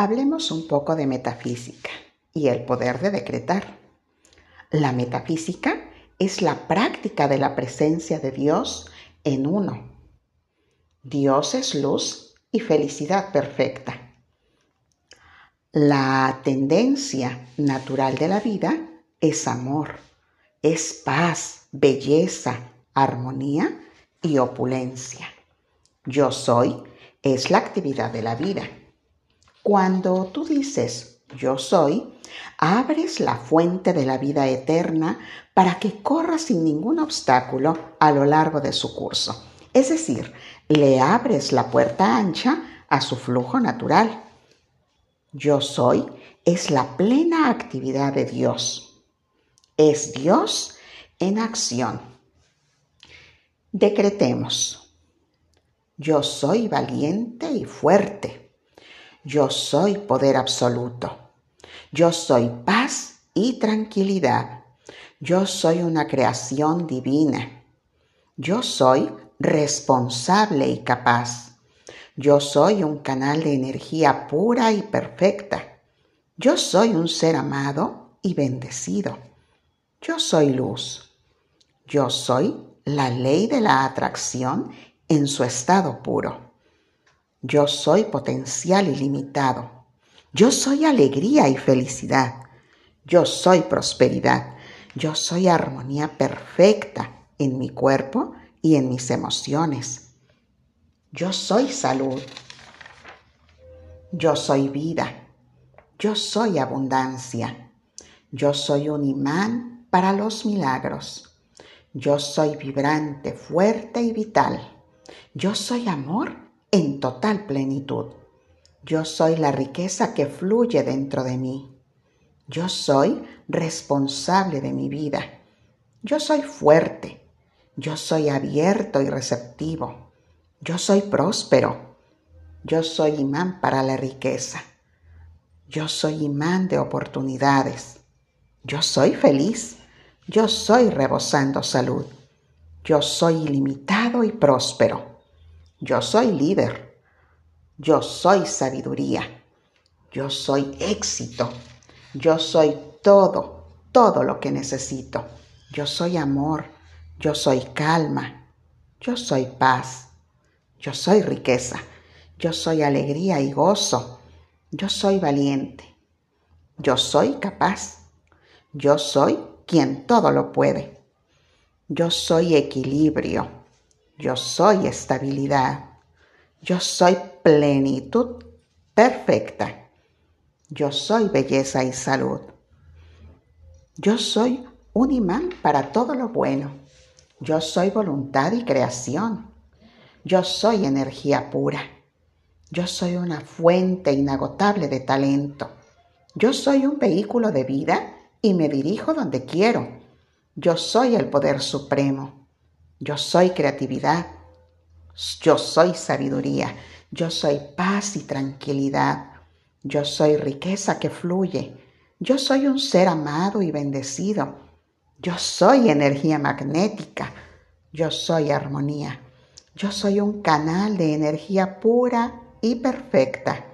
Hablemos un poco de metafísica y el poder de decretar. La metafísica es la práctica de la presencia de Dios en uno. Dios es luz y felicidad perfecta. La tendencia natural de la vida es amor, es paz, belleza, armonía y opulencia. Yo soy es la actividad de la vida. Cuando tú dices yo soy, abres la fuente de la vida eterna para que corra sin ningún obstáculo a lo largo de su curso. Es decir, le abres la puerta ancha a su flujo natural. Yo soy es la plena actividad de Dios. Es Dios en acción. Decretemos. Yo soy valiente y fuerte. Yo soy poder absoluto. Yo soy paz y tranquilidad. Yo soy una creación divina. Yo soy responsable y capaz. Yo soy un canal de energía pura y perfecta. Yo soy un ser amado y bendecido. Yo soy luz. Yo soy la ley de la atracción en su estado puro. Yo soy potencial ilimitado. Yo soy alegría y felicidad. Yo soy prosperidad. Yo soy armonía perfecta en mi cuerpo y en mis emociones. Yo soy salud. Yo soy vida. Yo soy abundancia. Yo soy un imán para los milagros. Yo soy vibrante, fuerte y vital. Yo soy amor en total plenitud. Yo soy la riqueza que fluye dentro de mí. Yo soy responsable de mi vida. Yo soy fuerte. Yo soy abierto y receptivo. Yo soy próspero. Yo soy imán para la riqueza. Yo soy imán de oportunidades. Yo soy feliz. Yo soy rebosando salud. Yo soy ilimitado y próspero. Yo soy líder. Yo soy sabiduría. Yo soy éxito. Yo soy todo, todo lo que necesito. Yo soy amor. Yo soy calma. Yo soy paz. Yo soy riqueza, yo soy alegría y gozo, yo soy valiente, yo soy capaz, yo soy quien todo lo puede, yo soy equilibrio, yo soy estabilidad, yo soy plenitud perfecta, yo soy belleza y salud, yo soy un imán para todo lo bueno, yo soy voluntad y creación. Yo soy energía pura. Yo soy una fuente inagotable de talento. Yo soy un vehículo de vida y me dirijo donde quiero. Yo soy el poder supremo. Yo soy creatividad. Yo soy sabiduría. Yo soy paz y tranquilidad. Yo soy riqueza que fluye. Yo soy un ser amado y bendecido. Yo soy energía magnética. Yo soy armonía. Yo soy un canal de energía pura y perfecta.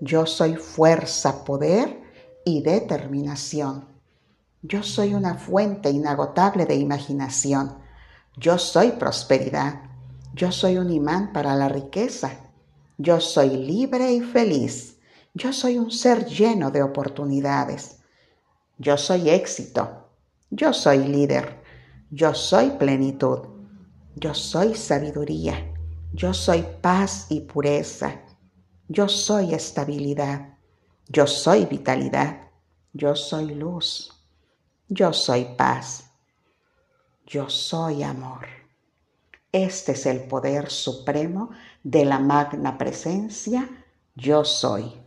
Yo soy fuerza, poder y determinación. Yo soy una fuente inagotable de imaginación. Yo soy prosperidad. Yo soy un imán para la riqueza. Yo soy libre y feliz. Yo soy un ser lleno de oportunidades. Yo soy éxito. Yo soy líder. Yo soy plenitud. Yo soy sabiduría, yo soy paz y pureza, yo soy estabilidad, yo soy vitalidad, yo soy luz, yo soy paz, yo soy amor. Este es el poder supremo de la magna presencia, yo soy.